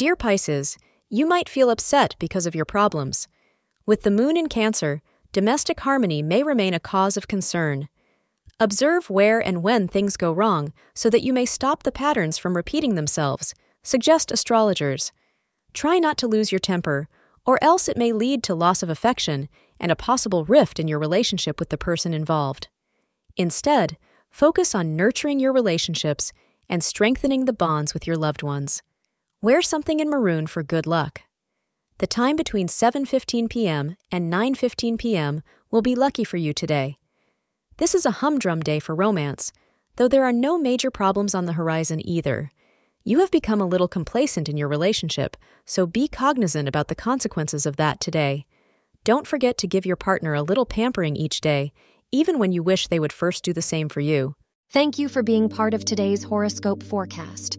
Dear Pisces, you might feel upset because of your problems. With the moon in Cancer, domestic harmony may remain a cause of concern. Observe where and when things go wrong so that you may stop the patterns from repeating themselves, suggest astrologers. Try not to lose your temper, or else it may lead to loss of affection and a possible rift in your relationship with the person involved. Instead, focus on nurturing your relationships and strengthening the bonds with your loved ones. Wear something in maroon for good luck. The time between 7:15 p.m. and 9:15 p.m. will be lucky for you today. This is a humdrum day for romance, though there are no major problems on the horizon either. You have become a little complacent in your relationship, so be cognizant about the consequences of that today. Don't forget to give your partner a little pampering each day, even when you wish they would first do the same for you. Thank you for being part of today's horoscope forecast.